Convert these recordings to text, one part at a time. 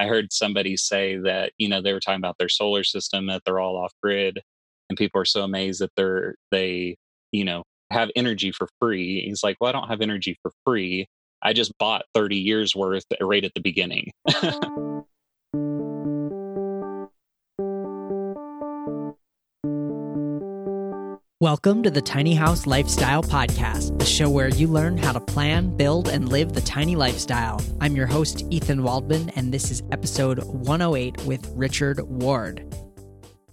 I heard somebody say that, you know, they were talking about their solar system, that they're all off grid. And people are so amazed that they're, they, you know, have energy for free. He's like, well, I don't have energy for free. I just bought 30 years worth right at the beginning. Welcome to the Tiny House Lifestyle Podcast, the show where you learn how to plan, build, and live the tiny lifestyle. I'm your host, Ethan Waldman, and this is episode 108 with Richard Ward.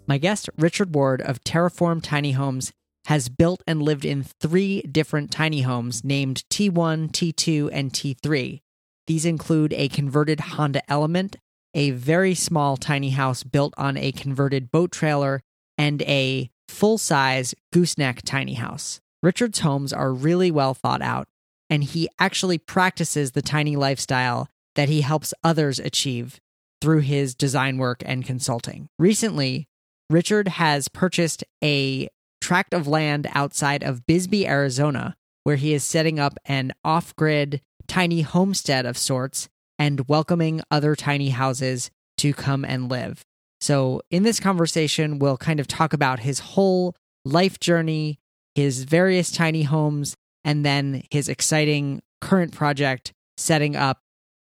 My guest, Richard Ward of Terraform Tiny Homes, has built and lived in three different tiny homes named T1, T2, and T3. These include a converted Honda Element, a very small tiny house built on a converted boat trailer, and a full size gooseneck tiny house. Richard's homes are really well thought out, and he actually practices the tiny lifestyle that he helps others achieve through his design work and consulting. Recently, Richard has purchased a tract of land outside of Bisbee, Arizona, where he is setting up an off grid tiny homestead of sorts and welcoming other tiny houses to come and live. So, in this conversation, we'll kind of talk about his whole life journey, his various tiny homes, and then his exciting current project setting up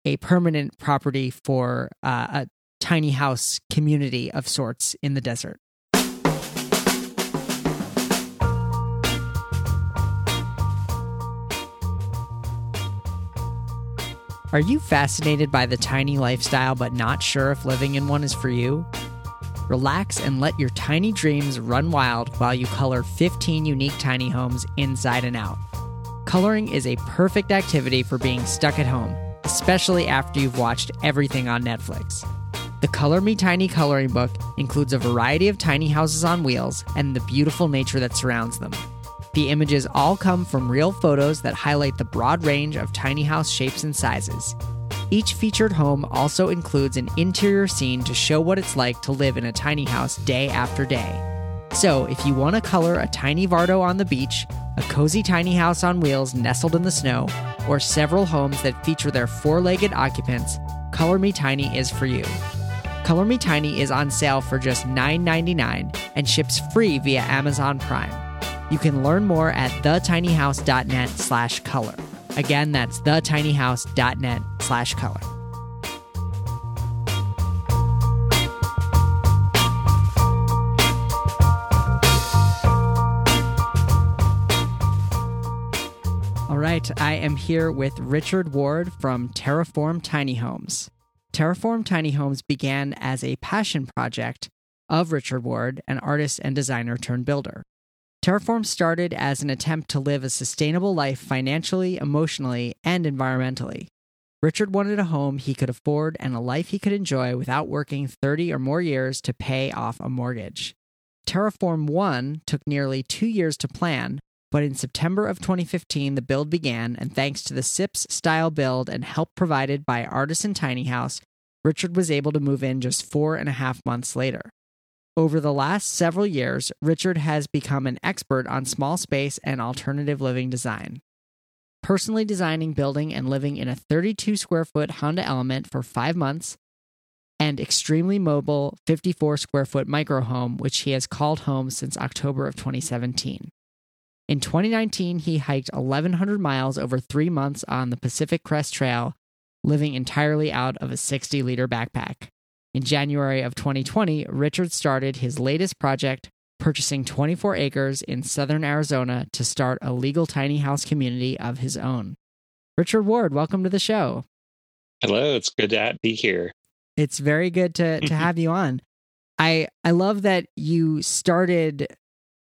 a permanent property for uh, a tiny house community of sorts in the desert. Are you fascinated by the tiny lifestyle but not sure if living in one is for you? Relax and let your tiny dreams run wild while you color 15 unique tiny homes inside and out. Coloring is a perfect activity for being stuck at home, especially after you've watched everything on Netflix. The Color Me Tiny coloring book includes a variety of tiny houses on wheels and the beautiful nature that surrounds them. The images all come from real photos that highlight the broad range of tiny house shapes and sizes. Each featured home also includes an interior scene to show what it's like to live in a tiny house day after day. So, if you want to color a tiny Vardo on the beach, a cozy tiny house on wheels nestled in the snow, or several homes that feature their four legged occupants, Color Me Tiny is for you. Color Me Tiny is on sale for just $9.99 and ships free via Amazon Prime. You can learn more at thetinyhouse.net slash color. Again, that's thetinyhouse.net slash color. All right, I am here with Richard Ward from Terraform Tiny Homes. Terraform Tiny Homes began as a passion project of Richard Ward, an artist and designer turned builder. Terraform started as an attempt to live a sustainable life financially, emotionally, and environmentally. Richard wanted a home he could afford and a life he could enjoy without working 30 or more years to pay off a mortgage. Terraform 1 took nearly two years to plan, but in September of 2015, the build began, and thanks to the SIPS style build and help provided by Artisan Tiny House, Richard was able to move in just four and a half months later. Over the last several years, Richard has become an expert on small space and alternative living design. Personally designing, building, and living in a 32 square foot Honda Element for five months, and extremely mobile 54 square foot micro home, which he has called home since October of 2017. In 2019, he hiked 1,100 miles over three months on the Pacific Crest Trail, living entirely out of a 60 liter backpack. In January of 2020, Richard started his latest project, purchasing 24 acres in southern Arizona to start a legal tiny house community of his own. Richard Ward, welcome to the show. Hello, it's good to be here. It's very good to, to have you on. I I love that you started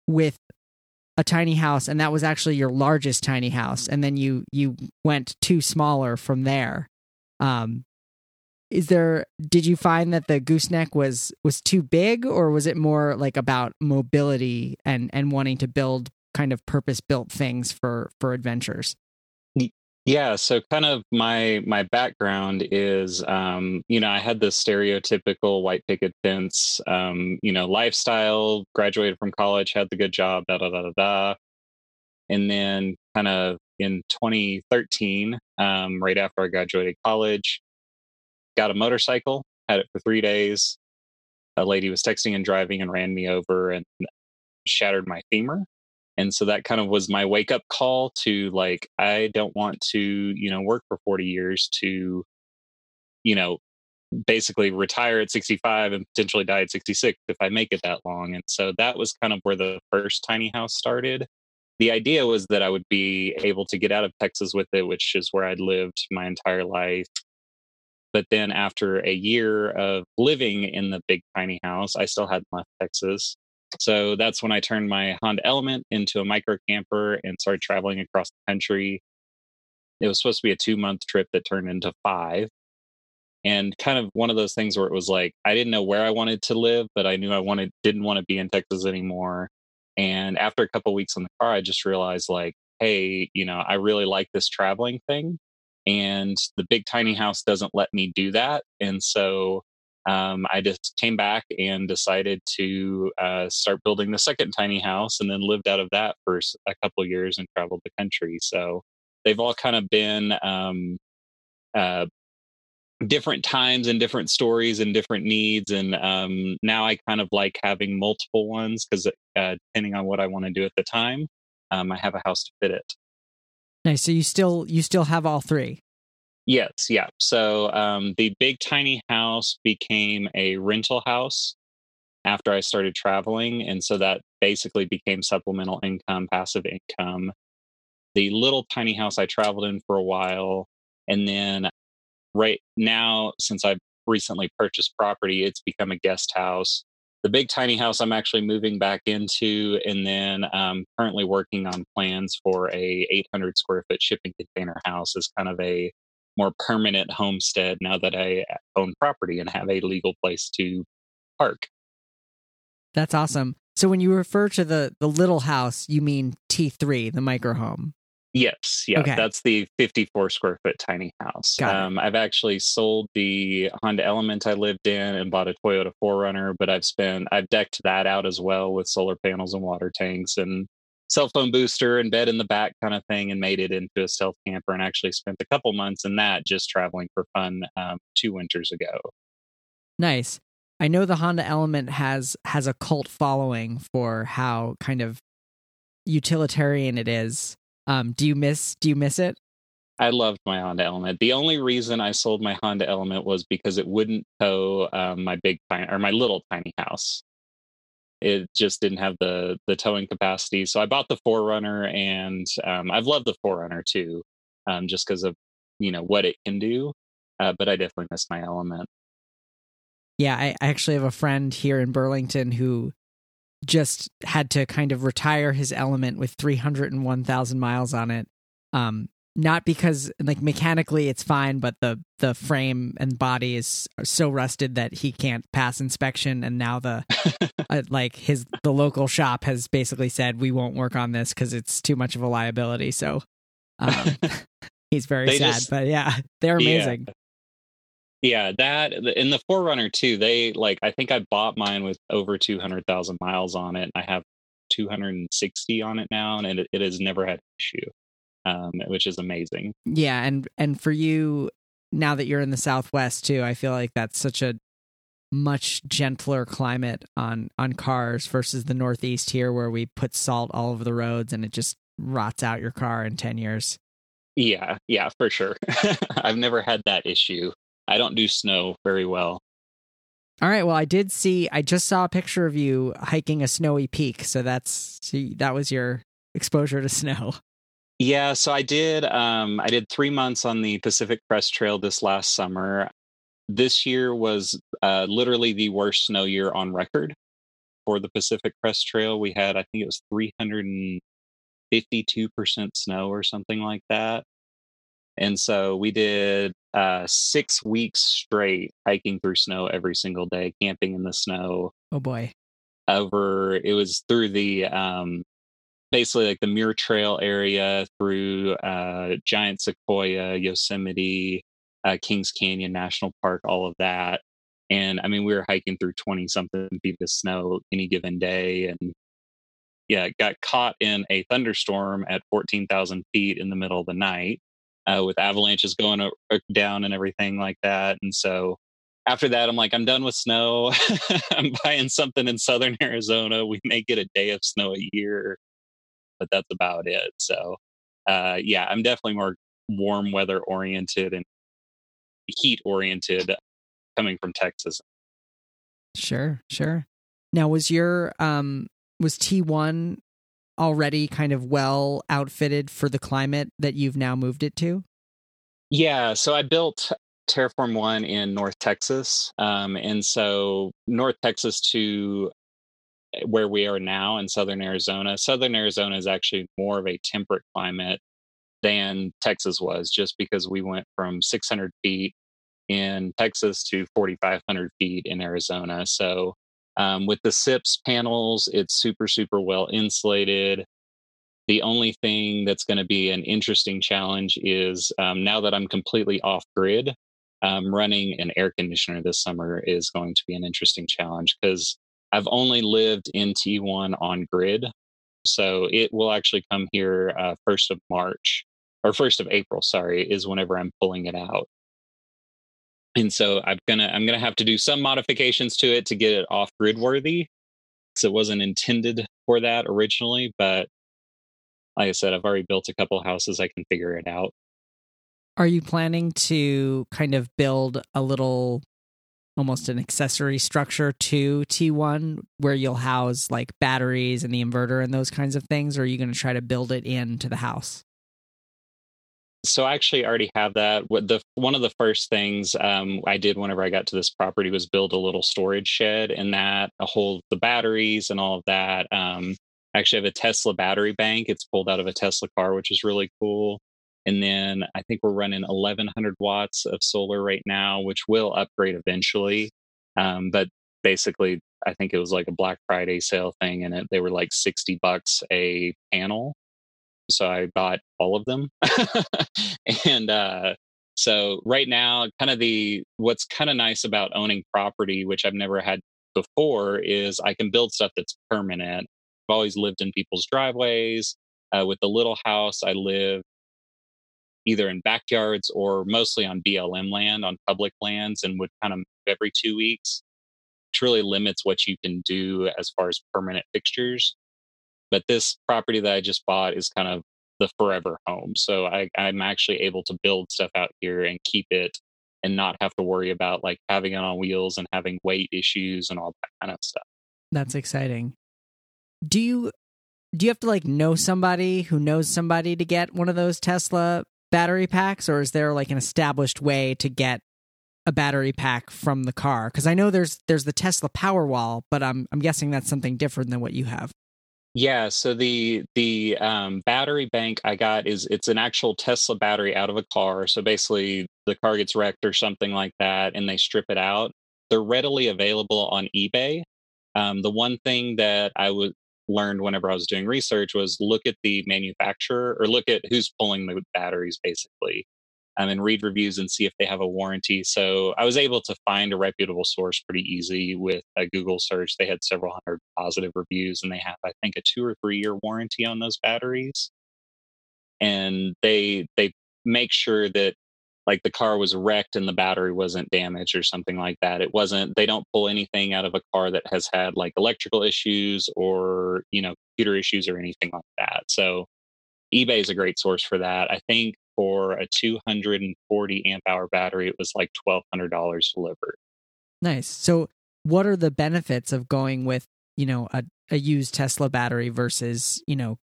with a tiny house and that was actually your largest tiny house and then you you went two smaller from there. Um is there did you find that the gooseneck was was too big or was it more like about mobility and and wanting to build kind of purpose built things for for adventures? Yeah so kind of my my background is um you know i had this stereotypical white picket fence um you know lifestyle graduated from college had the good job da da da da da. And then kind of in 2013 um right after i graduated college got a motorcycle, had it for three days. A lady was texting and driving and ran me over and shattered my femur. And so that kind of was my wake up call to like, I don't want to, you know, work for 40 years to, you know, basically retire at 65 and potentially die at 66 if I make it that long. And so that was kind of where the first tiny house started. The idea was that I would be able to get out of Texas with it, which is where I'd lived my entire life. But then after a year of living in the big tiny house, I still hadn't left Texas. So that's when I turned my Honda Element into a micro camper and started traveling across the country. It was supposed to be a two month trip that turned into five. And kind of one of those things where it was like, I didn't know where I wanted to live, but I knew I wanted, didn't want to be in Texas anymore. And after a couple weeks in the car, I just realized like, hey, you know, I really like this traveling thing. And the big tiny house doesn't let me do that. And so um, I just came back and decided to uh, start building the second tiny house and then lived out of that for a couple years and traveled the country. So they've all kind of been um, uh, different times and different stories and different needs. And um, now I kind of like having multiple ones because uh, depending on what I want to do at the time, um, I have a house to fit it. Nice. So you still you still have all three. Yes, yeah. So um, the big tiny house became a rental house after I started traveling. And so that basically became supplemental income, passive income. The little tiny house I traveled in for a while. And then right now, since I've recently purchased property, it's become a guest house. The big tiny house I'm actually moving back into, and then um, currently working on plans for a 800 square foot shipping container house as kind of a more permanent homestead now that I own property and have a legal place to park. That's awesome. So when you refer to the the little house, you mean T3, the micro home. Yes, yeah, okay. that's the 54 square foot tiny house. Um, I've actually sold the Honda Element I lived in and bought a Toyota 4Runner, but I've spent I've decked that out as well with solar panels and water tanks and cell phone booster and bed in the back kind of thing and made it into a stealth camper and actually spent a couple months in that just traveling for fun um, two winters ago nice i know the honda element has has a cult following for how kind of utilitarian it is um, do you miss do you miss it I loved my Honda Element. The only reason I sold my Honda Element was because it wouldn't tow um, my big tiny or my little tiny house it just didn't have the the towing capacity. So I bought the 4Runner, and um, I've loved the 4Runner too, um, just because of you know what it can do. Uh, but I definitely miss my element. Yeah, I, I actually have a friend here in Burlington who just had to kind of retire his element with 301,000 miles on it. Um, not because like mechanically it's fine but the the frame and body is so rusted that he can't pass inspection. And now the uh, like his the local shop has basically said we won't work on this because it's too much of a liability. So um, he's very they sad just, but yeah they're amazing. yeah. Yeah that in the 4Runner too they like i think i bought mine with over 200000 miles on it and i have 260 on it now and it, it has never had an issue um, which is amazing. Yeah, and and for you now that you're in the Southwest too, I feel like that's such a much gentler climate on on cars versus the Northeast here, where we put salt all over the roads and it just rots out your car in ten years. Yeah, yeah, for sure. I've never had that issue. I don't do snow very well. All right. Well, I did see. I just saw a picture of you hiking a snowy peak. So that's that was your exposure to snow. Yeah, so I did. Um, I did three months on the Pacific Crest Trail this last summer. This year was uh, literally the worst snow year on record for the Pacific Crest Trail. We had, I think it was 352% snow or something like that. And so we did uh, six weeks straight hiking through snow every single day, camping in the snow. Oh boy. Over, it was through the um, basically like the Muir Trail area through uh, Giant Sequoia, Yosemite, uh, Kings Canyon National Park, all of that. And I mean, we were hiking through 20 something feet of snow any given day. And yeah, got caught in a thunderstorm at 14,000 feet in the middle of the night. Uh, with avalanches going down and everything like that. And so after that, I'm like, I'm done with snow. I'm buying something in southern Arizona. We may get a day of snow a year, but that's about it. So, uh, yeah, I'm definitely more warm weather oriented and heat oriented coming from Texas. Sure, sure. Now, was your um was T1 already kind of well outfitted for the climate that you've now moved it to? Yeah, so I built Terraform One in North Texas, um, and so North Texas to where we are now in Southern Arizona. Southern Arizona is actually more of a temperate climate than Texas was, just because we went from 600 feet in Texas to 4,500 feet in Arizona. So um, with the SIPS panels, it's super, super well insulated. The only thing that's going to be an interesting challenge is um, now that I'm completely off grid, um, running an air conditioner this summer is going to be an interesting challenge because I've only lived in T1 on grid. So it will actually come here uh, 1st of March or 1st of April, sorry, is whenever I'm pulling it out and so i'm gonna i'm gonna have to do some modifications to it to get it off grid worthy because it wasn't intended for that originally but like i said i've already built a couple houses i can figure it out. Are you planning to kind of build a little almost an accessory structure to T1 where you'll house like batteries and the inverter and those kinds of things or are you going to try to build it into the house so I actually already have that. The one of the first things um, I did whenever I got to this property was build a little storage shed, and that hold the batteries and all of that. Um, I actually have a Tesla battery bank. It's pulled out of a Tesla car, which is really cool. And then I think we're running 1100 watts of solar right now, which will upgrade eventually. Um, but basically, I think it was like a Black Friday sale thing, and it, they were like 60 bucks a panel so I bought all of them. and uh, so right now, kind of the what's kind of nice about owning property, which I've never had before, is I can build stuff that's permanent. I've always lived in people's driveways. Uh, with the little house, I live either in backyards or mostly on BLM land, on public lands, and would kind of every two weeks, which really limits what you can do as far as permanent fixtures. But this property that I just bought is kind of the forever home. So I, I'm actually able to build stuff out here and keep it and not have to worry about like having it on wheels and having weight issues and all that kind of stuff. That's exciting. Do you do you have to like know somebody who knows somebody to get one of those Tesla battery packs or is there like an established way to get a battery pack from the car? Cuz I know there's there's the Tesla Powerwall, but I'm I'm guessing that's something different than what you have. Yeah, so the the um, battery bank I got is it's an actual Tesla battery out of a car. So basically, the car gets wrecked or something like that, and they strip it out. They're readily available on eBay. Um, the one thing that I would learned whenever I was doing research was look at the manufacturer or look at who's pulling the batteries, basically um, and read reviews and see if they have a warranty. So I was able to find a reputable source pretty easy with a Google search. They had several hundred positive reviews and they have, I think, a two or three year warranty on those batteries. And they they make sure that like the car was wrecked and the battery wasn't damaged or something like that. It wasn't they don't pull anything out of a car that has had like electrical issues or, you know, computer issues or anything like that. So eBay is a great source for that. I think for a 240 amp hour battery, it was like $1,200 delivered. Nice. So, what are the benefits of going with, you know, a, a used Tesla battery versus, you know,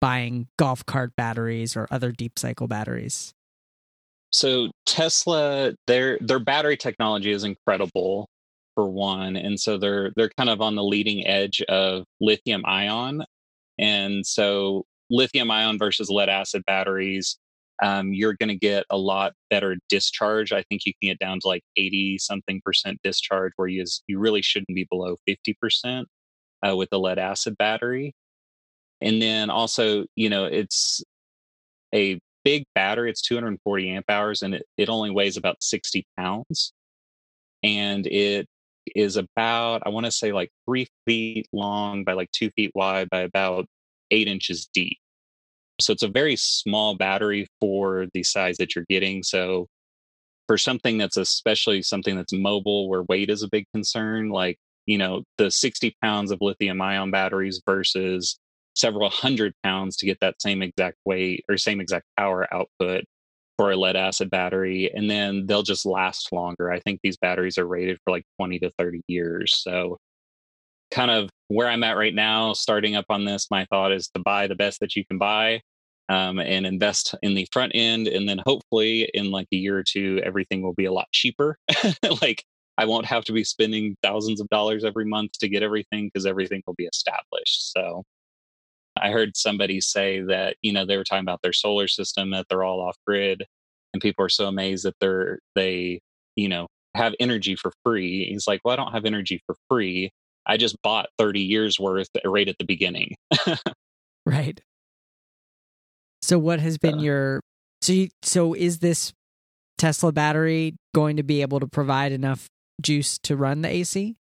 buying golf cart batteries or other deep cycle batteries? So Tesla, their their battery technology is incredible for one, and so they're they're kind of on the leading edge of lithium ion, and so lithium ion versus lead acid batteries um, you're going to get a lot better discharge. I think you can get down to like 80 something percent discharge, where you, you really shouldn't be below 50% uh, with the lead acid battery. And then also, you know, it's a big battery. It's 240 amp hours and it, it only weighs about 60 pounds. And it is about, I want to say like three feet long by like two feet wide by about eight inches deep. So it's a very small battery for the size that you're getting. So for something that's especially something that's mobile where weight is a big concern, like, you know, the 60 pounds of lithium ion batteries versus several hundred pounds to get that same exact weight or same exact power output for a lead acid battery. And then they'll just last longer. I think these batteries are rated for like 20 to 30 years. So kind of where I'm at right now, starting up on this, my thought is to buy the best that you can buy um, and invest in the front end. And then hopefully in like a year or two, everything will be a lot cheaper. like I won't have to be spending thousands of dollars every month to get everything because everything will be established. So I heard somebody say that, you know, they were talking about their solar system, that they're all off grid. And people are so amazed that they're, they, you know, have energy for free. He's like, well, I don't have energy for free. I just bought 30 years worth right at the beginning. right. So what has been uh, your so you, so is this Tesla battery going to be able to provide enough juice to run the AC?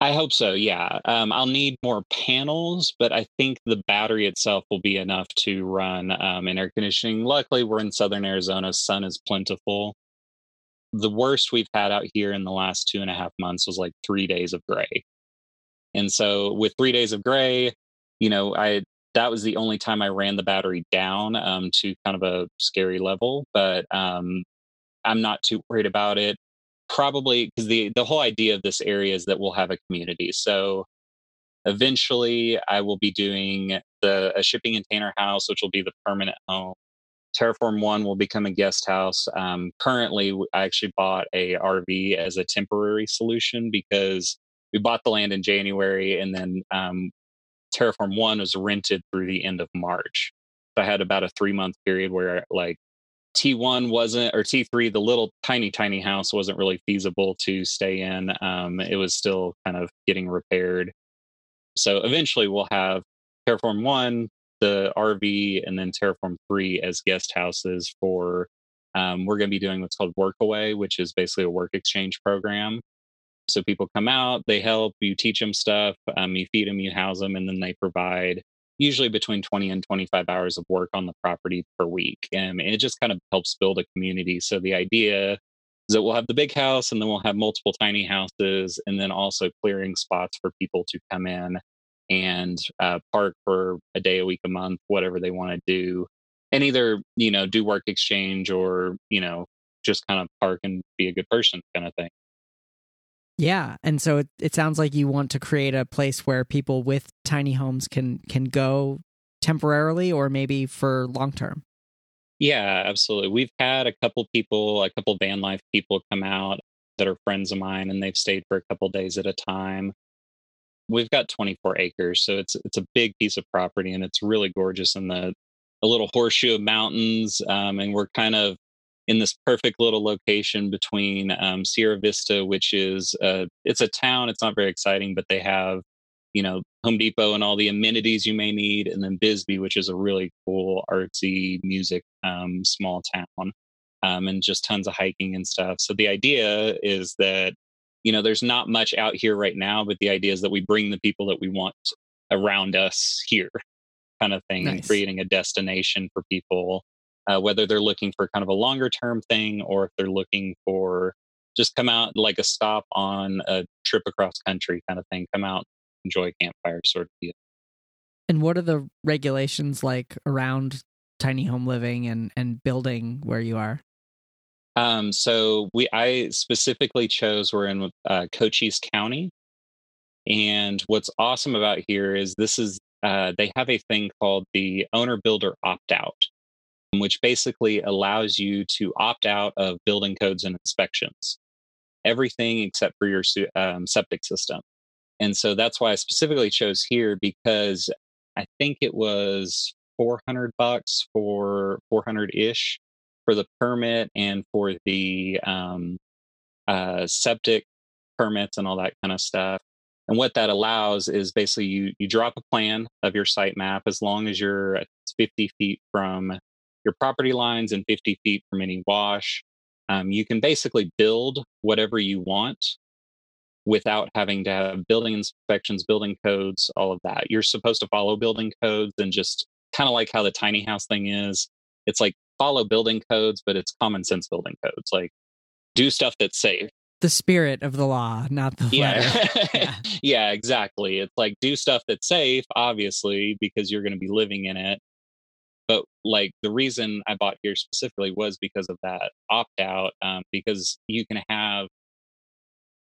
I hope so. Yeah. Um, I'll need more panels, but I think the battery itself will be enough to run um, in air conditioning. Luckily, we're in southern Arizona. Sun is plentiful. The worst we've had out here in the last two and a half months was like three days of gray. And so with three days of gray, you know, I that was the only time I ran the battery down um, to kind of a scary level, but um, I'm not too worried about it. Probably because the the whole idea of this area is that we'll have a community. So eventually, I will be doing the a shipping container house, which will be the permanent home. Terraform One will become a guest house. Um, currently, I actually bought a RV as a temporary solution because we bought the land in January, and then um, Terraform One was rented through the end of March. So I had about a three month period where like T1 wasn't, or T3, the little tiny, tiny house wasn't really feasible to stay in. Um, it was still kind of getting repaired. So eventually we'll have Terraform 1, the RV, and then Terraform 3 as guest houses for. Um, we're going to be doing what's called Workaway, which is basically a work exchange program. So people come out, they help, you teach them stuff, um, you feed them, you house them, and then they provide usually between 20 and 25 hours of work on the property per week. And it just kind of helps build a community. So the idea is that we'll have the big house and then we'll have multiple tiny houses and then also clearing spots for people to come in and uh, park for a day, a week, a month, whatever they want to do. And either, you know, do work exchange or, you know, just kind of park and be a good person kind of thing. Yeah, and so it, it sounds like you want to create a place where people with tiny homes can can go temporarily or maybe for long term. Yeah, absolutely. We've had a couple people, a couple van life people come out that are friends of mine and they've stayed for a couple days at a time. We've got 24 acres, so it's it's a big piece of property and it's really gorgeous in the a little horseshoe of mountains um, and we're kind of in this perfect little location between um, Sierra Vista, which is uh, it's a town. It's not very exciting, but they have you know Home Depot and all the amenities you may need, and then Bisbee, which is a really cool artsy music um, small town, um, and just tons of hiking and stuff. So the idea is that you know there's not much out here right now, but the idea is that we bring the people that we want around us here, kind of thing, nice. and creating a destination for people uh, whether they're looking for kind of a longer term thing or if they're looking for just come out like a stop on a trip across country kind of thing, come out, enjoy campfire sort of deal. And what are the regulations like around tiny home living and, and building where you are? Um, so we, I specifically chose we're in uh, Cochise County, and what's awesome about here is this is uh, they have a thing called the owner builder opt out, which basically allows you to opt out of building codes and inspections, everything except for your um, septic system. And so that's why I specifically chose here because I think it was 400 bucks for 400 ish for the permit and for the um, uh, septic permits and all that kind of stuff. And what that allows is basically you you drop a plan of your site map as long as you're 50 feet from your property lines and 50 feet from any wash. Um, you can basically build whatever you want without having to have building inspections, building codes, all of that. You're supposed to follow building codes and just kind of like how the tiny house thing is. It's like follow building codes, but it's common sense building codes. Like do stuff that's safe. The spirit of the law, not the yeah. yeah. yeah, exactly. It's like do stuff that's safe, obviously, because you're going to be living in it. But like the reason I bought here specifically was because of that opt out, um, because you can have.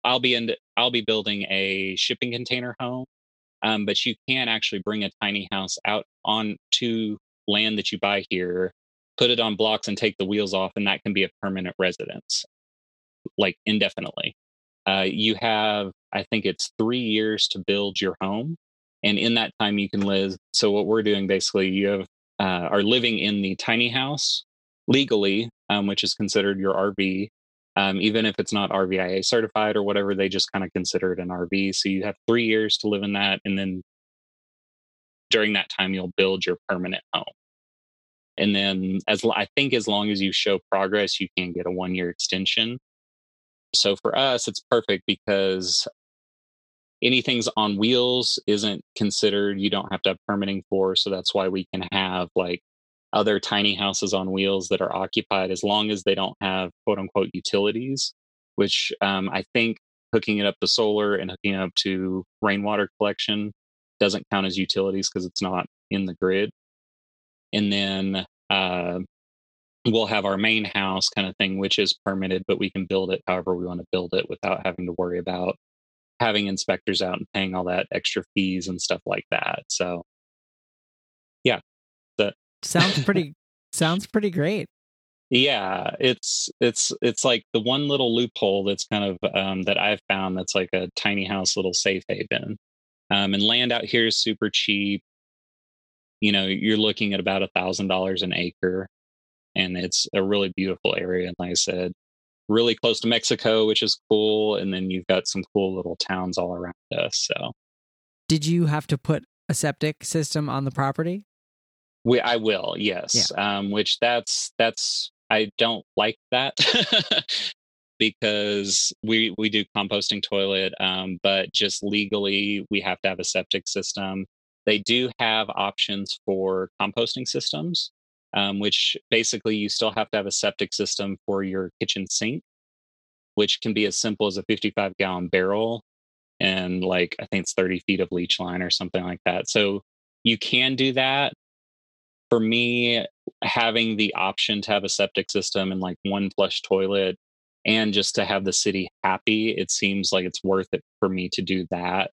I'll be in. I'll be building a shipping container home, um, but you can actually bring a tiny house out on to land that you buy here, put it on blocks, and take the wheels off, and that can be a permanent residence like indefinitely. Uh, you have, I think it's three years to build your home. And in that time, you can live. So, what we're doing basically, you have, uh, are living in the tiny house legally, um, which is considered your RV. Um, even if it's not RVIA certified or whatever, they just kind of consider it an RV. So, you have three years to live in that. And then during that time, you'll build your permanent home. And then, as I think, as long as you show progress, you can get a one year extension. So for us, it's perfect because anything's on wheels isn't considered, you don't have to have permitting for. So that's why we can have like other tiny houses on wheels that are occupied as long as they don't have quote unquote utilities, which um, I think hooking it up to solar and hooking it up to rainwater collection doesn't count as utilities because it's not in the grid. And then uh, we'll have our main house kind of thing, which is permitted, but we can build it however we want to build it without having to worry about having inspectors out and paying all that extra fees and stuff like that. So, yeah, that sounds pretty sounds pretty great. Yeah, it's it's it's like the one little loophole that's kind of um, that I've found that's like a tiny house little safe haven. Um, and land out here is super cheap. You know, you're looking at about a thousand dollars an acre and it's a really beautiful area. And like I said, really close to Mexico, which is cool. And then you've got some cool little towns all around us. So, did you have to put a septic system on the property? We, I will, yes. Yeah. Um, which that's that's I don't like that because we we do composting toilet, um, but just legally we have to have a septic system. They do have options for composting systems um, which basically you still have to have a septic system for your kitchen sink, which can be as simple as a 55 gallon barrel and like I think it's 30 feet of leach line or something like that. So you can do that. For me, having the option to have a septic system and like one flush toilet and just to have the city happy, it seems like it's worth it for me to do that.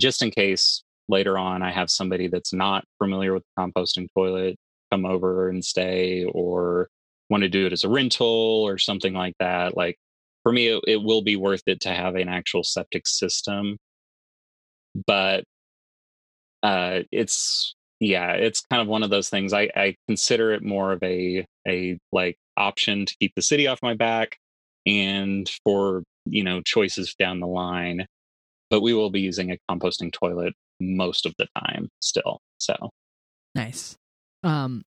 Just in case later on I have somebody that's not familiar with composting toilet come over and stay or want to do it as a rental or something like that like for me it, it will be worth it to have an actual septic system. But uh it's yeah it's kind of one of those things i i consider it more of a a like option to keep the city off my back and for you know choices down the line. But we will be using a composting toilet most of the time still so nice um,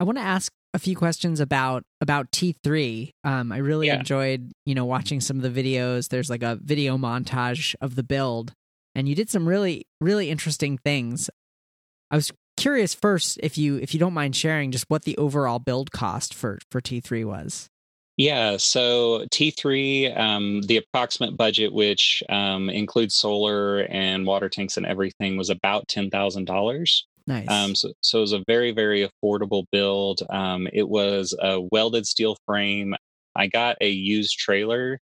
I want to ask a few questions about about T3. Um, I really yeah. enjoyed, you know, watching some of the videos. There's like a video montage of the build, and you did some really really interesting things. I was curious first if you if you don't mind sharing just what the overall build cost for for T3 was. Yeah, so T3, um, the approximate budget, which um, includes solar and water tanks and everything, was about ten thousand dollars. Nice. Um, so, so it was a very, very affordable build. Um, it was a welded steel frame. I got a used trailer,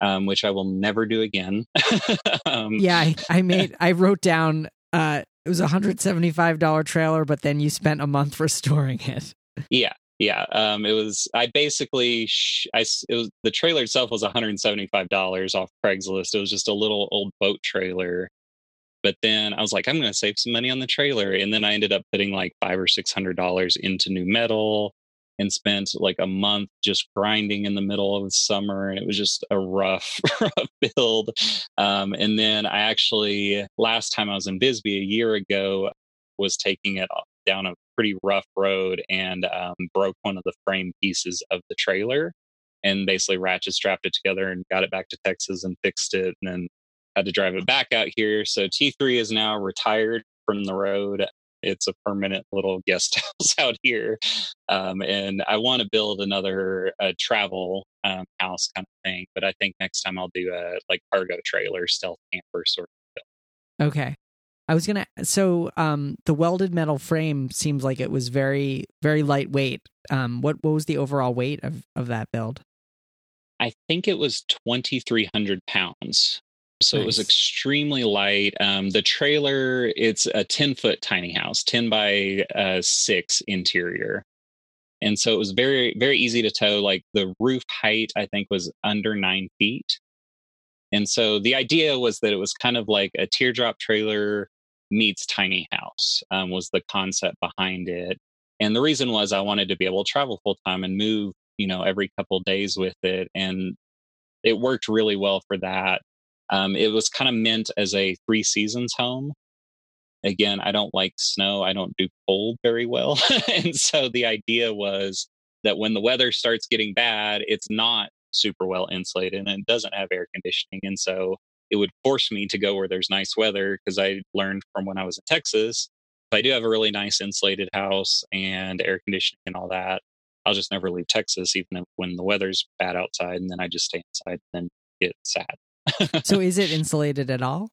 um, which I will never do again. um, yeah, I, I, made. I wrote down. Uh, it was a hundred seventy-five dollar trailer, but then you spent a month restoring it. Yeah, yeah. Um, it was. I basically. Sh- I. It was the trailer itself was one hundred seventy-five dollars off Craigslist. It was just a little old boat trailer but then I was like, I'm going to save some money on the trailer. And then I ended up putting like five or six hundred dollars into new metal and spent like a month just grinding in the middle of the summer. And it was just a rough, rough build. Um, and then I actually, last time I was in Bisbee a year ago, was taking it down a pretty rough road and um, broke one of the frame pieces of the trailer and basically ratchet strapped it together and got it back to Texas and fixed it. And then had to drive it back out here. So T3 is now retired from the road. it's a permanent little guest house out here. Um, and I want to build another uh, travel um, house kind of thing. But I think next time I'll do a like cargo trailer, stealth camper sort of. Thing. Okay. I was gonna. So, um, the welded metal frame seems like it was very, very lightweight. Um, what what was the overall weight of of that build? I think it was twenty three hundred pounds. So nice. it was extremely light. Um, the trailer, it's a 10 foot tiny house, 10 by uh, 6 interior. And so it was very, very easy to tow. Like the roof height, I think, was under nine feet. And so the idea was that it was kind of like a teardrop trailer meets tiny house, um, was the concept behind it. And the reason was I wanted to be able to travel full time and move, you know, every couple days with it. And it worked really well for that. Um, it was kind of meant as a three seasons home. Again, I don't like snow. I don't do cold very well. and so the idea was that when the weather starts getting bad, it's not super well insulated and it doesn't have air conditioning. And so it would force me to go where there's nice weather because I learned from when I was in Texas. If I do have a really nice insulated house and air conditioning and all that, I'll just never leave Texas, even when the weather's bad outside. And then I just stay inside and then get sad so is it insulated at all?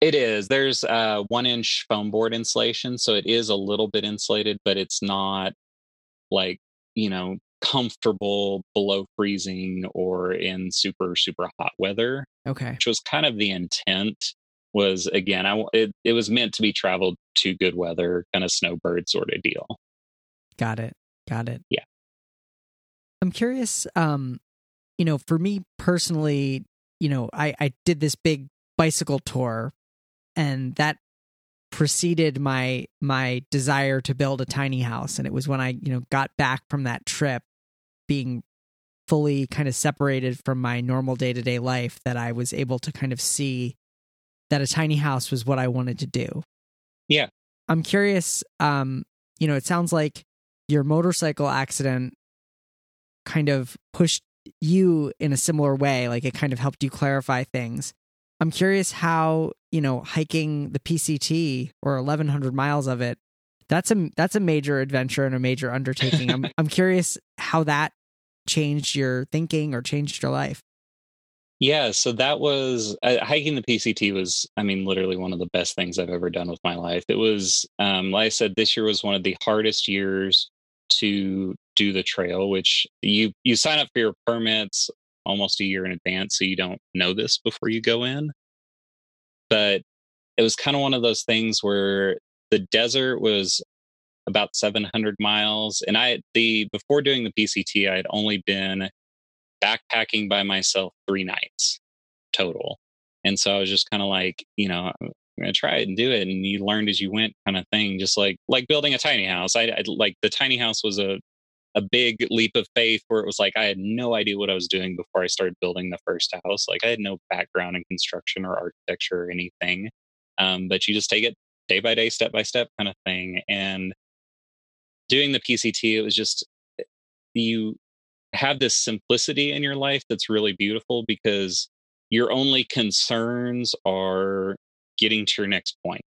It is. There's uh, one inch foam board insulation, so it is a little bit insulated, but it's not like you know comfortable below freezing or in super super hot weather. Okay, which was kind of the intent. Was again, I it, it was meant to be traveled to good weather, kind of snowbird sort of deal. Got it. Got it. Yeah. I'm curious. Um, you know, for me personally, you know, I, I did this big bicycle tour and that preceded my my desire to build a tiny house and it was when I, you know, got back from that trip being fully kind of separated from my normal day-to-day life that I was able to kind of see that a tiny house was what I wanted to do. Yeah. I'm curious um you know, it sounds like your motorcycle accident kind of pushed you in a similar way like it kind of helped you clarify things i'm curious how you know hiking the pct or 1100 miles of it that's a that's a major adventure and a major undertaking. I'm i'm curious how that changed your thinking or changed your life. Yeah so that was uh, hiking the pct was i mean literally one of the best things i've ever done with my life. It was um, like i said this year was one of the hardest years to do the trail, which you you sign up for your permits almost a year in advance, so you don't know this before you go in. But it was kind of one of those things where the desert was about 700 miles, and I the before doing the PCT, I had only been backpacking by myself three nights total. And so I was just kind of like, you know, I'm gonna try it and do it, and you learned as you went, kind of thing. Just like like building a tiny house. I, I like the tiny house was a a big leap of faith where it was like I had no idea what I was doing before I started building the first house. Like I had no background in construction or architecture or anything. Um, but you just take it day by day, step by step kind of thing. And doing the PCT, it was just eh, you have this simplicity in your life that's really beautiful because your only concerns are getting to your next point.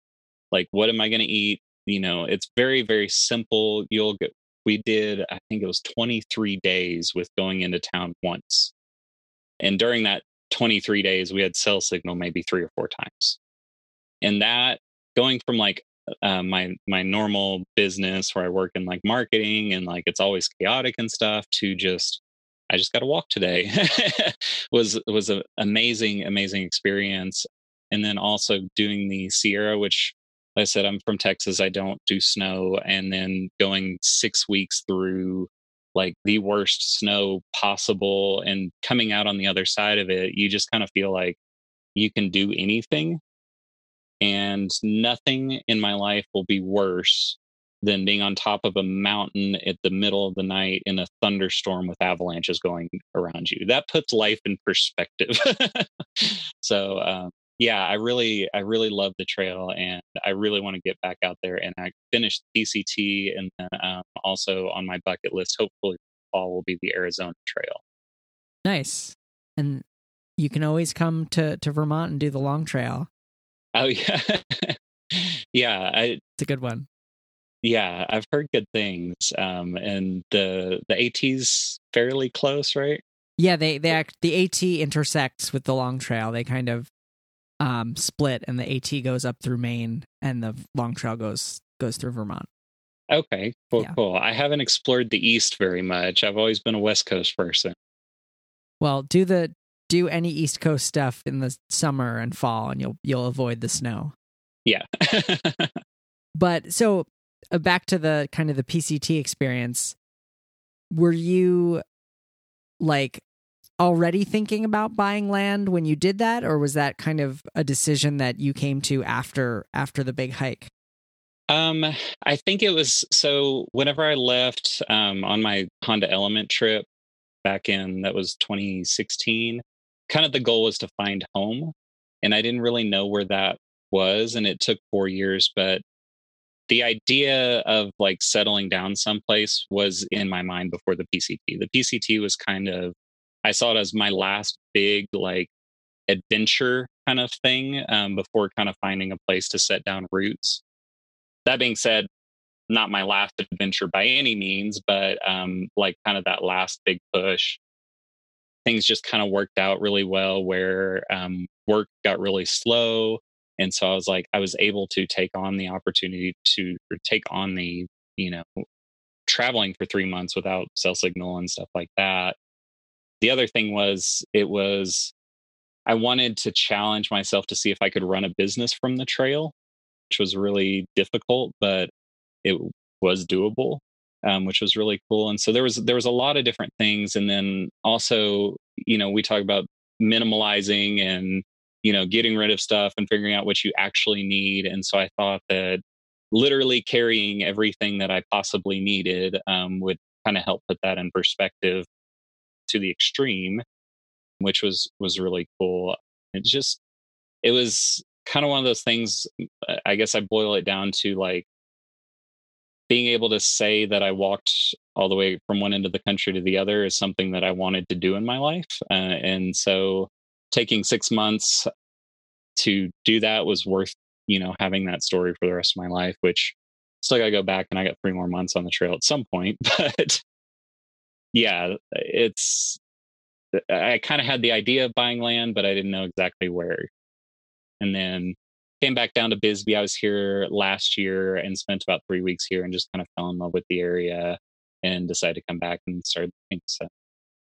Like, what am I going to eat? You know, it's very, very simple. You'll get, we did, I think it was 23 days with going into town once. And during that 23 days, we had cell signal maybe three or four times. And that going from like uh, my my normal business where I work in like marketing and like it's always chaotic and stuff to just I just got to walk today was was an amazing amazing experience and then also doing the Sierra, which like I said, I'm from Texas. I don't do snow, and then going six weeks through like the worst snow possible and coming out on the other side of it, you just kind of feel like you can do anything. And nothing in my life will be worse than being on top of a mountain at the middle of the night in a thunderstorm with avalanches going around you. That puts life in perspective. so, um, yeah, I really, I really love the trail, and I really want to get back out there. And I finished PCT, and then um, also on my bucket list, hopefully fall will be the Arizona Trail. Nice, and you can always come to to Vermont and do the long trail. Oh yeah, yeah. I, it's a good one. Yeah, I've heard good things. Um, and the the AT's fairly close, right? Yeah, they they act the AT intersects with the Long Trail. They kind of um split and the AT goes up through Maine and the Long Trail goes goes through Vermont. Okay, cool, yeah. cool. I haven't explored the East very much. I've always been a West Coast person. Well, do the do any East Coast stuff in the summer and fall, and you'll you'll avoid the snow. Yeah. but so uh, back to the kind of the PCT experience. Were you like already thinking about buying land when you did that, or was that kind of a decision that you came to after after the big hike? Um, I think it was so whenever I left um, on my Honda Element trip back in that was 2016, kind of the goal was to find home. And I didn't really know where that was. And it took four years, but the idea of like settling down someplace was in my mind before the PCT. The PCT was kind of, I saw it as my last big like adventure kind of thing um, before kind of finding a place to set down roots. That being said, not my last adventure by any means, but um, like kind of that last big push. Things just kind of worked out really well where um, work got really slow. And so I was like, I was able to take on the opportunity to take on the, you know, traveling for three months without cell signal and stuff like that. The other thing was, it was, I wanted to challenge myself to see if I could run a business from the trail, which was really difficult, but it was doable, um, which was really cool. And so there was there was a lot of different things, and then also you know we talk about minimalizing and you know getting rid of stuff and figuring out what you actually need. And so I thought that literally carrying everything that I possibly needed um, would kind of help put that in perspective to the extreme, which was was really cool. It just it was kind of one of those things. I guess I boil it down to like being able to say that I walked all the way from one end of the country to the other is something that I wanted to do in my life. Uh, and so taking six months to do that was worth, you know, having that story for the rest of my life, which still got to go back and I got three more months on the trail at some point. But yeah, it's, I kind of had the idea of buying land, but I didn't know exactly where. And then came back down to Bisbee. I was here last year and spent about three weeks here and just kind of fell in love with the area and decided to come back and start looking. So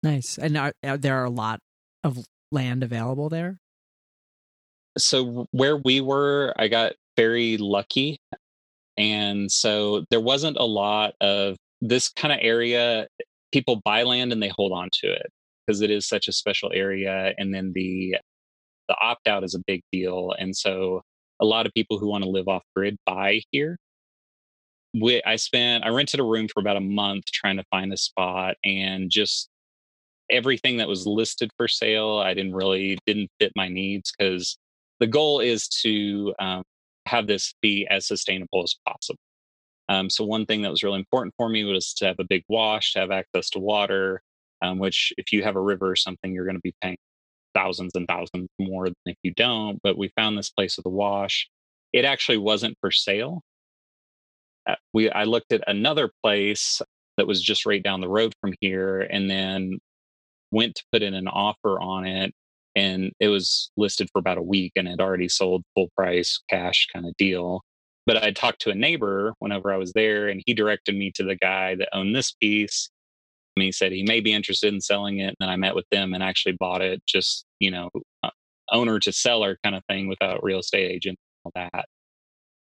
nice. And are, are there are a lot of land available there? So where we were, I got very lucky. And so there wasn't a lot of this kind of area. People buy land and they hold on to it because it is such a special area. And then the the opt out is a big deal. And so a lot of people who want to live off grid buy here. We, I spent, I rented a room for about a month trying to find a spot and just everything that was listed for sale, I didn't really, didn't fit my needs because the goal is to um, have this be as sustainable as possible. Um, so one thing that was really important for me was to have a big wash, to have access to water, um, which if you have a river or something, you're going to be paying thousands and thousands more than if you don't. But we found this place with the wash. It actually wasn't for sale. Uh, we I looked at another place that was just right down the road from here, and then went to put in an offer on it, and it was listed for about a week, and had already sold full price cash kind of deal. But I talked to a neighbor whenever I was there, and he directed me to the guy that owned this piece he said he may be interested in selling it. And I met with them and actually bought it just, you know, uh, owner to seller kind of thing without real estate agent, all that.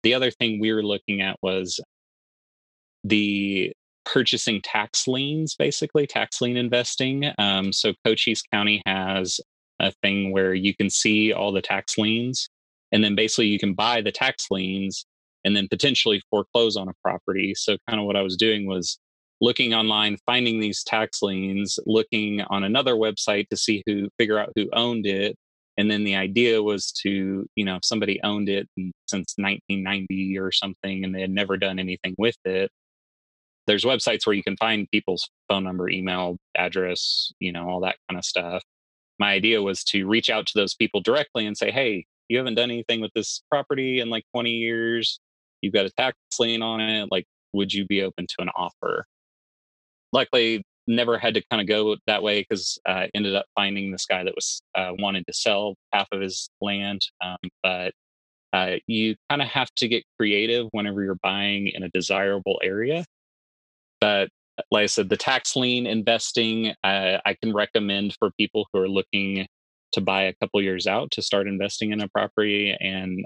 The other thing we were looking at was the purchasing tax liens, basically tax lien investing. Um, so Cochise County has a thing where you can see all the tax liens, and then basically you can buy the tax liens and then potentially foreclose on a property. So kind of what I was doing was looking online, finding these tax liens, looking on another website to see who, figure out who owned it. And then the idea was to, you know, if somebody owned it since 1990 or something and they had never done anything with it, there's websites where you can find people's phone number, email, address, you know, all that kind of stuff. My idea was to reach out to those people directly and say, hey, you haven't done anything with this property in like 20 years you've got a tax lien on it. Like, would you be open to an offer? Luckily, never had to kind of go that way because I uh, ended up finding this guy that was uh, wanted to sell half of his land. Um, but uh, you kind of have to get creative whenever you're buying in a desirable area. But like I said, the tax lien investing, uh, I can recommend for people who are looking to buy a couple years out to start investing in a property. And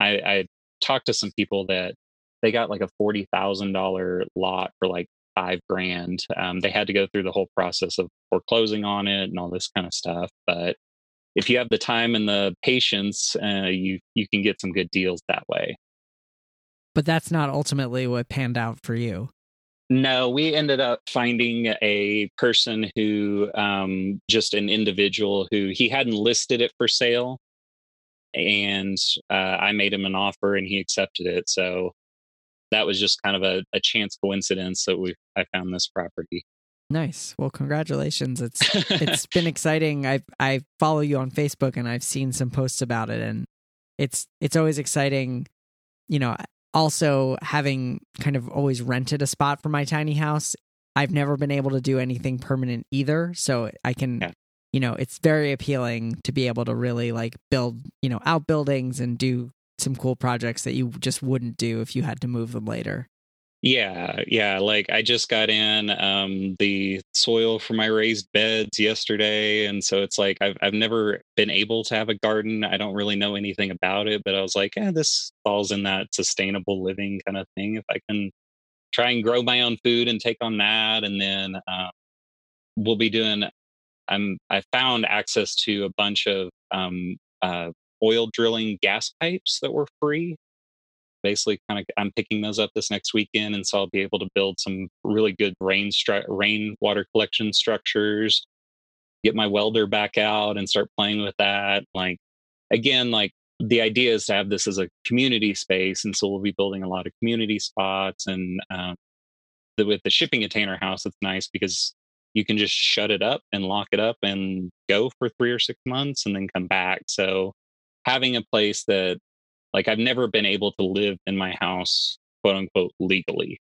I, I talked to some people that they got like a forty thousand dollar lot for like five grand. Um, they had to go through the whole process of foreclosing on it and all this kind of stuff. But if you have the time and the patience, uh, you you can get some good deals that way. But that's not ultimately what panned out for you. No, we ended up finding a person who, um, just an individual who he hadn't listed it for sale. And uh, I made him an offer and he accepted it. So that was just kind of a, a chance coincidence that we I found this property. Nice. Well, congratulations. It's it's been exciting. I I follow you on Facebook and I've seen some posts about it and it's it's always exciting, you know, also having kind of always rented a spot for my tiny house. I've never been able to do anything permanent either, so I can yeah. you know, it's very appealing to be able to really like build, you know, outbuildings and do some cool projects that you just wouldn't do if you had to move them later. Yeah, yeah. Like I just got in um, the soil for my raised beds yesterday, and so it's like I've I've never been able to have a garden. I don't really know anything about it, but I was like, yeah, this falls in that sustainable living kind of thing. If I can try and grow my own food and take on that, and then uh, we'll be doing. I'm I found access to a bunch of um, uh, oil drilling gas pipes that were free basically kind of I'm picking those up this next weekend, and so I'll be able to build some really good rain rain water collection structures. Get my welder back out and start playing with that. Like again, like the idea is to have this as a community space, and so we'll be building a lot of community spots. And um, the, with the shipping container house, it's nice because you can just shut it up and lock it up and go for three or six months and then come back. So having a place that like I've never been able to live in my house, quote unquote, legally.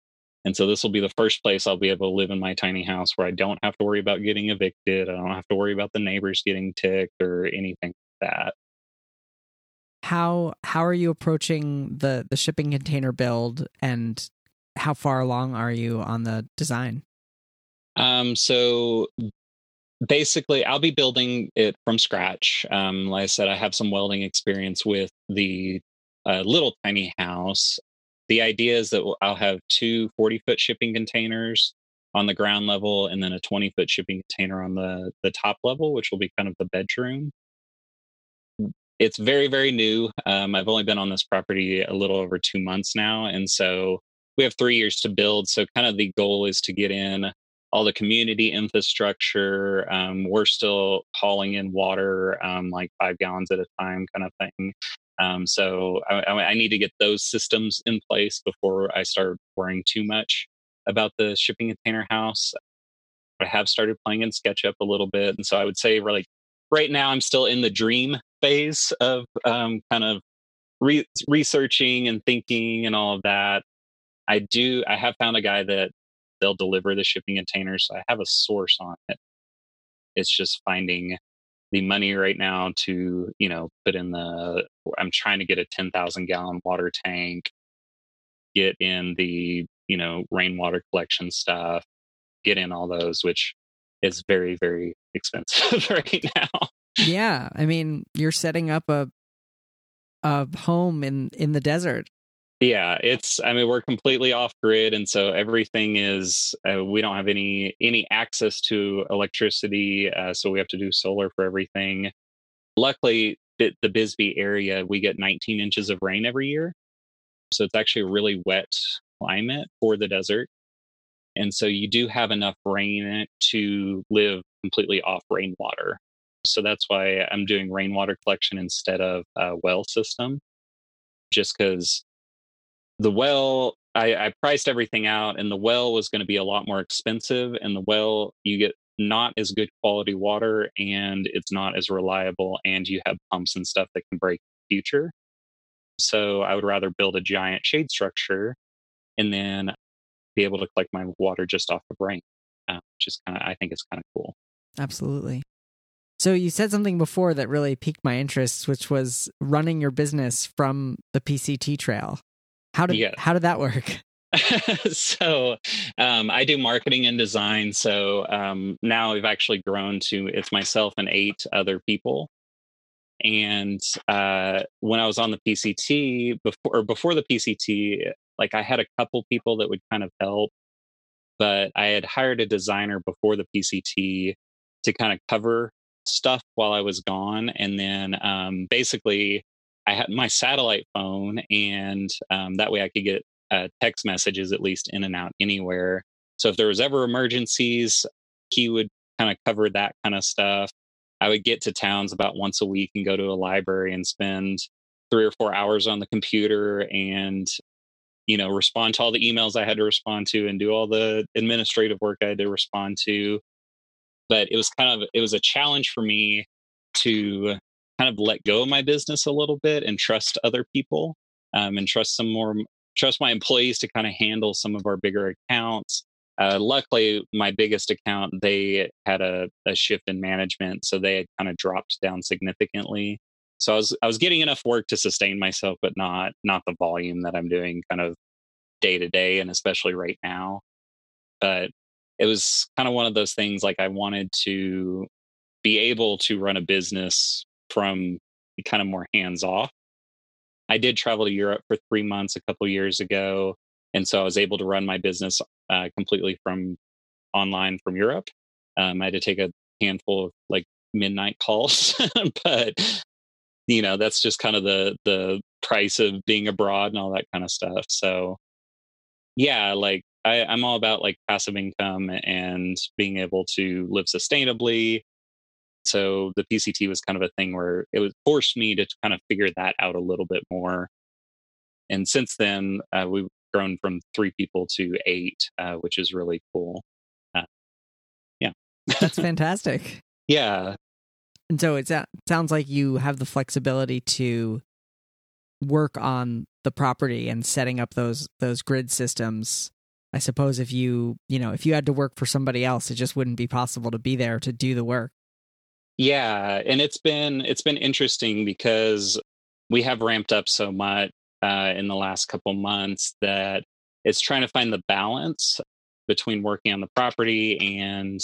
And so this will be the first place I'll be able to live in my tiny house where I don't have to worry about getting evicted. I don't have to worry about the neighbors getting ticked or anything like that. How how are you approaching the the shipping container build and how far along are you on the design? Um so basically i'll be building it from scratch um, like i said i have some welding experience with the a little tiny house. The idea is that I'll have two 40 foot shipping containers on the ground level and then a 20 foot shipping container on the, the top level, which will be kind of the bedroom. It's very, very new. Um, I've only been on this property a little over two months now. And so we have three years to build. So, kind of the goal is to get in all the community infrastructure. Um, we're still hauling in water, um, like five gallons at a time, kind of thing. Um, so I, I, need to get those systems in place before I start worrying too much about the shipping container house. I have started playing in SketchUp a little bit, and so I would say really, right now I'm still in the dream phase of um, kind of re- researching and thinking and all of that. I do. I have found a guy that they'll deliver the shipping containers, I have a source on it. It's just finding the money right now to you know put in the i'm trying to get a 10,000 gallon water tank get in the you know rainwater collection stuff get in all those which is very very expensive right now yeah i mean you're setting up a a home in in the desert yeah it's i mean we're completely off grid and so everything is uh, we don't have any any access to electricity uh, so we have to do solar for everything. Luckily the, the bisbee area we get 19 inches of rain every year so it's actually a really wet climate for the desert. And so you do have enough rain to live completely off rainwater. So that's why i'm doing rainwater collection instead of a well system just because the well I, I priced everything out and the well was going to be a lot more expensive and the well you get not as good quality water and it's not as reliable and you have pumps and stuff that can break in the future So I would rather build a giant shade structure and then be able to collect my water just off the rain, uh, which is kind of, I think it's kind of cool. Absolutely. So you said something before that really piqued my interest, which was running your business from the PCT trail. How did yeah. how did that work? so um, I do marketing and design. So um, now we've actually grown to it's myself and eight other people. And uh, when I was on the PCT before or before the PCT, like I had a couple people that would kind of help, but I had hired a designer before the PCT to kind of cover stuff while I was gone, and then um, basically I had my satellite phone, and um, that way I could get uh, text messages at least in and out anywhere. So if there was ever emergencies, he would kind of cover that kind of stuff. I would get to towns about once a week and go to a library and spend three or four hours on the computer and you know respond to all the emails I had to respond to and do all the administrative work I had to respond to. But it was kind of it was a challenge for me to kind of let go of my business a little bit and trust other people um, and trust some more trust my employees to kind of handle some of our bigger accounts. Uh, luckily, my biggest account they had a, a shift in management, so they had kind of dropped down significantly. So I was I was getting enough work to sustain myself, but not not the volume that I'm doing kind of day to day, and especially right now. But it was kind of one of those things like I wanted to be able to run a business from kind of more hands off I did travel to Europe for three months a couple years ago, and so I was able to run my business uh, completely from online from Europe. Um, I had to take a handful of like midnight calls, but you know that's just kind of the the price of being abroad and all that kind of stuff. So yeah, like I, I'm all about like passive income and being able to live sustainably so the PCT was kind of a thing where it was forced me to kind of figure that out a little bit more. And since then, uh, we've grown from three people to eight, uh, which is really cool. Uh, yeah. That's fantastic. yeah. And so it sounds like you have the flexibility to work on the property and setting up those those grid systems I suppose if you, you know, if you had to work for somebody else, it just wouldn't be possible to be there to do the work. Yeah, and it's been it's been interesting because we have ramped up so much uh, in the last couple months that it's trying to find the balance between working on the property and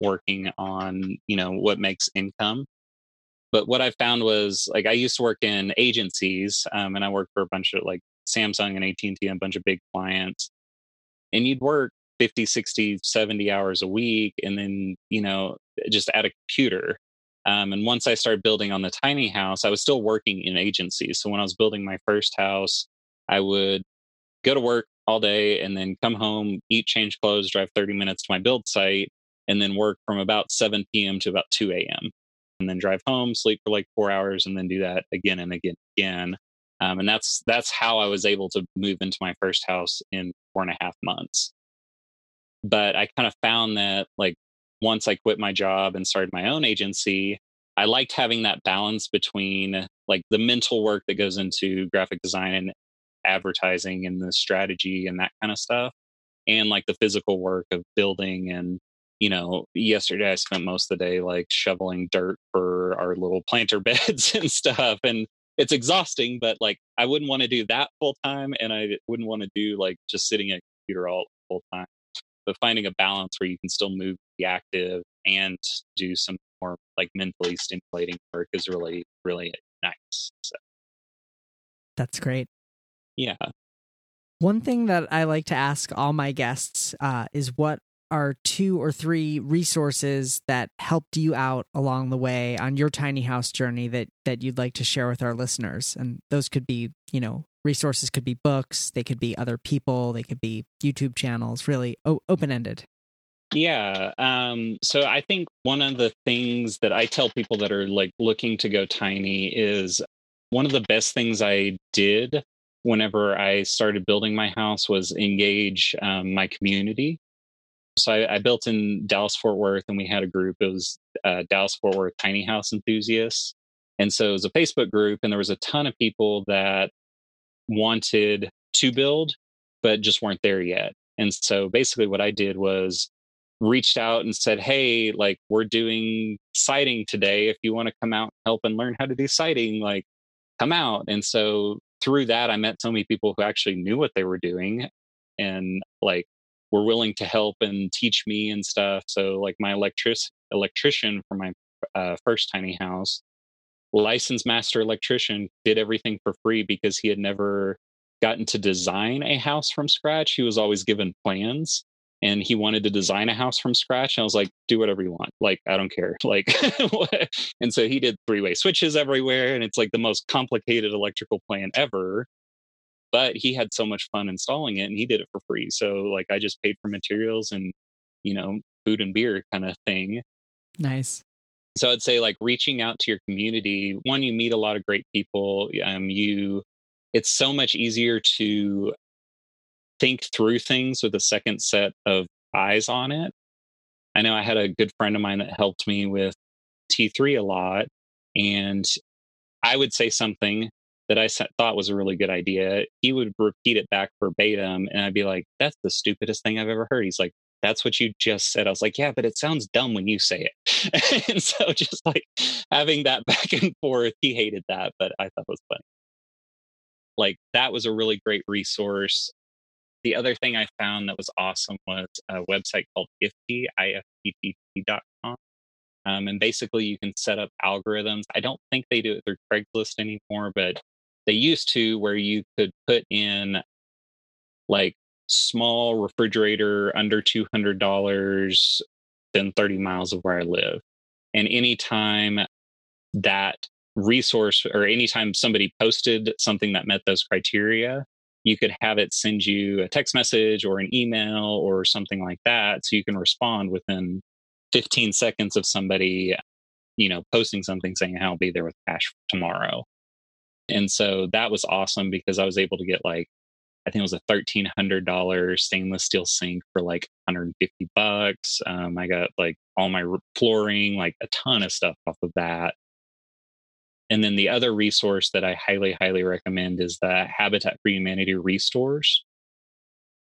working on you know what makes income. But what I found was like I used to work in agencies, um, and I worked for a bunch of like Samsung and AT and T, and a bunch of big clients, and you'd work 50 60 70 hours a week and then you know just at a computer um, and once i started building on the tiny house i was still working in agencies. So when i was building my first house i would go to work all day and then come home eat change clothes drive 30 minutes to my build site and then work from about 7 p.m to about 2 a.m and then drive home sleep for like four hours and then do that again and again and again um, and that's that's how i was able to move into my first house in four and a half months but I kind of found that like once I quit my job and started my own agency, I liked having that balance between like the mental work that goes into graphic design and advertising and the strategy and that kind of stuff and like the physical work of building and you know yesterday i spent most of the day like shoveling dirt for our little planter beds and stuff and it's exhausting but like i wouldn't want to do that full time and i wouldn't want to do like just sitting at a computer all full time but finding a balance where you can still move, be active, and do some more like mentally stimulating work is really, really nice. So. That's great. Yeah. One thing that I like to ask all my guests uh, is what are two or three resources that helped you out along the way on your tiny house journey that that you'd like to share with our listeners and those could be you know resources could be books they could be other people they could be youtube channels really o- open-ended. Yeah um so i think one of the things that i tell people that are like looking to go tiny is one of the best things i did whenever i started building my house was engage um, my community. So I, I, built in Dallas Fort Worth, and we had a group. It was uh, Dallas Fort Worth tiny house enthusiasts, and so it was a Facebook group, and there was a ton of people that wanted to build, but just weren't there yet. And so basically, what I did was reached out and said, Hey, like, we're doing siding today. If you want to come out and help and learn how to do siding, like, come out. And so through that, I met so many people who actually knew what they were doing and like were willing to help and teach me and stuff. So, like, my electric electrician for my uh, first tiny house, licensed master electrician, did everything for free because he had never gotten to design a house from scratch. He was always given plans and he wanted to design a house from scratch. And I was like, do whatever you want. Like, I don't care. Like, and so he did three way switches everywhere. And it's like the most complicated electrical plan ever. But he had so much fun installing it and he did it for free. So, like, I just paid for materials and, you know, food and beer kind of thing. Nice. So I'd say like reaching out to your community. One, you meet a lot of great people. Um, you, it's so much easier to think through things with a second set of eyes on it. I know I had a good friend of mine that helped me with T3 a lot, and I would say something that I thought was a really good idea. He would repeat it back verbatim, and I'd be like, That's the stupidest thing I've ever heard. He's like, That's what you just said. I was like, Yeah, but it sounds dumb when you say it. and so just like having that back and forth, he hated that, but I thought it was funny. Like that was a really great resource the other thing I found that was awesome was a website called IFTTT, I-F-T-T-T.com. Um, and basically, you can set up algorithms. I don't think they do it through Craigslist anymore, but they used to, where you could put in like small refrigerator under $200 than 30 miles of where I live. And anytime that resource or anytime somebody posted something that met those criteria, you could have it send you a text message or an email or something like that so you can respond within 15 seconds of somebody you know posting something saying i'll be there with cash tomorrow and so that was awesome because i was able to get like i think it was a $1300 stainless steel sink for like 150 bucks um, i got like all my flooring like a ton of stuff off of that and then the other resource that I highly, highly recommend is the Habitat for Humanity restores.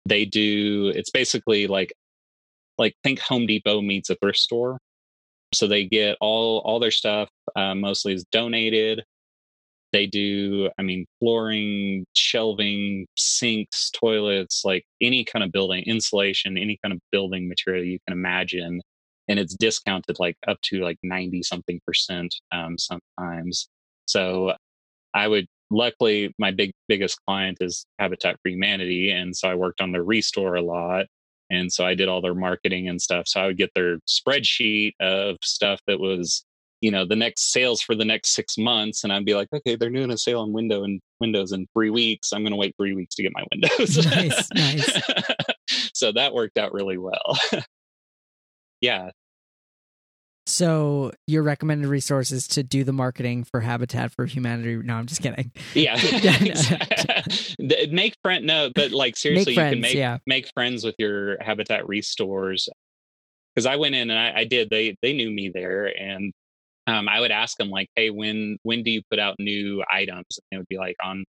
They do, it's basically like, like think Home Depot meets a thrift store. So they get all, all their stuff, uh, mostly is donated. They do, I mean, flooring, shelving, sinks, toilets, like any kind of building, insulation, any kind of building material you can imagine and it's discounted like up to like 90 something percent um, sometimes. So i would luckily my big biggest client is habitat for humanity and so i worked on the restore a lot and so i did all their marketing and stuff. So i would get their spreadsheet of stuff that was you know the next sales for the next six months and i'd be like okay they're doing a sale on window and windows in three weeks i'm going to wait three weeks to get my windows nice nice so that worked out really well yeah so your recommended resources to do the marketing for Habitat for Humanity? No, I'm just kidding. Yeah, make friend. No, but like seriously, friends, you can make yeah. make friends with your Habitat restores. Because I went in and I, I, did. They they knew me there, and um, I would ask them like, "Hey, when when do you put out new items?" And it would be like on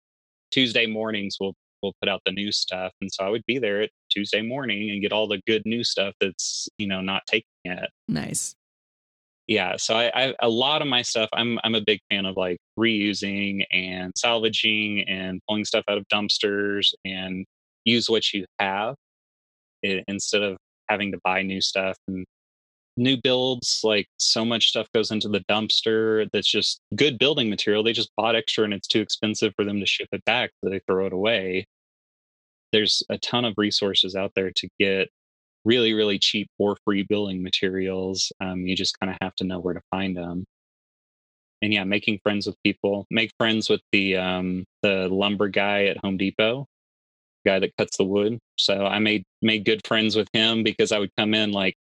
Tuesday mornings. We'll we'll put out the new stuff, and so I would be there at Tuesday morning and get all the good new stuff that's you know not taken yet. Nice yeah so I, I, a lot of my stuff i'm i'm a big fan of like reusing and salvaging and pulling stuff out of dumpsters and use what you have it, instead of having to buy new stuff and new builds like so much stuff goes into the dumpster that's just good building material they just bought extra and it's too expensive for them to ship it back so they throw it away there's a ton of resources out there to get really, really cheap or free building materials. Um, you just kind of have to know where to find them. And yeah, making friends with people. Make friends with the um, the lumber guy at Home Depot, the guy that cuts the wood. So I made made good friends with him because I would come in like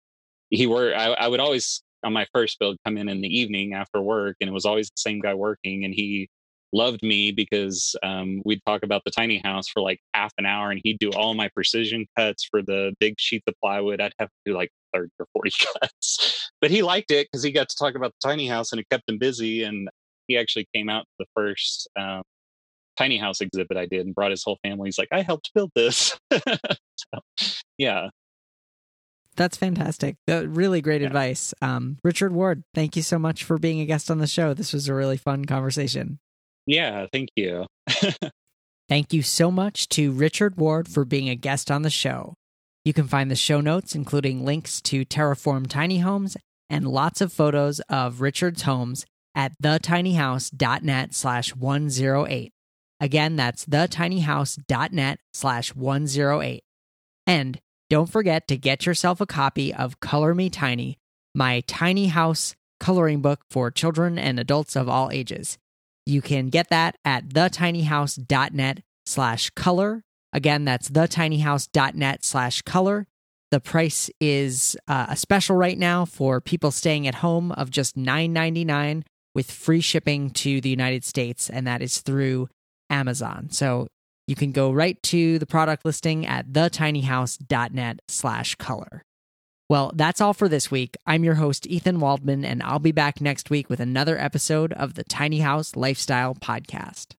he were. I, I would always on my first build come in in the evening after work, and it was always the same guy working, and he loved me because um, we'd talk about the tiny house for like half an hour and he'd do all my precision cuts for the big sheets of plywood. I'd have to do like 30 or 40 cuts. But he liked it because he got to talk about the tiny house and it kept him busy. And he actually came out the first um, tiny house exhibit I did and brought his whole family. He's like, I helped build this. so, yeah. That's fantastic. Really great yeah. advice. Um, Richard Ward, thank you so much for being a guest on the show. This was a really fun conversation. Yeah, thank you. thank you so much to Richard Ward for being a guest on the show. You can find the show notes, including links to Terraform Tiny Homes and lots of photos of Richard's homes at thetinyhouse.net slash 108. Again, that's thetinyhouse.net slash 108. And don't forget to get yourself a copy of Color Me Tiny, my tiny house coloring book for children and adults of all ages. You can get that at thetinyhouse.net slash color. Again, that's thetinyhouse.net slash color. The price is uh, a special right now for people staying at home of just $9.99 with free shipping to the United States, and that is through Amazon. So you can go right to the product listing at thetinyhouse.net slash color. Well, that's all for this week. I'm your host, Ethan Waldman, and I'll be back next week with another episode of the Tiny House Lifestyle Podcast.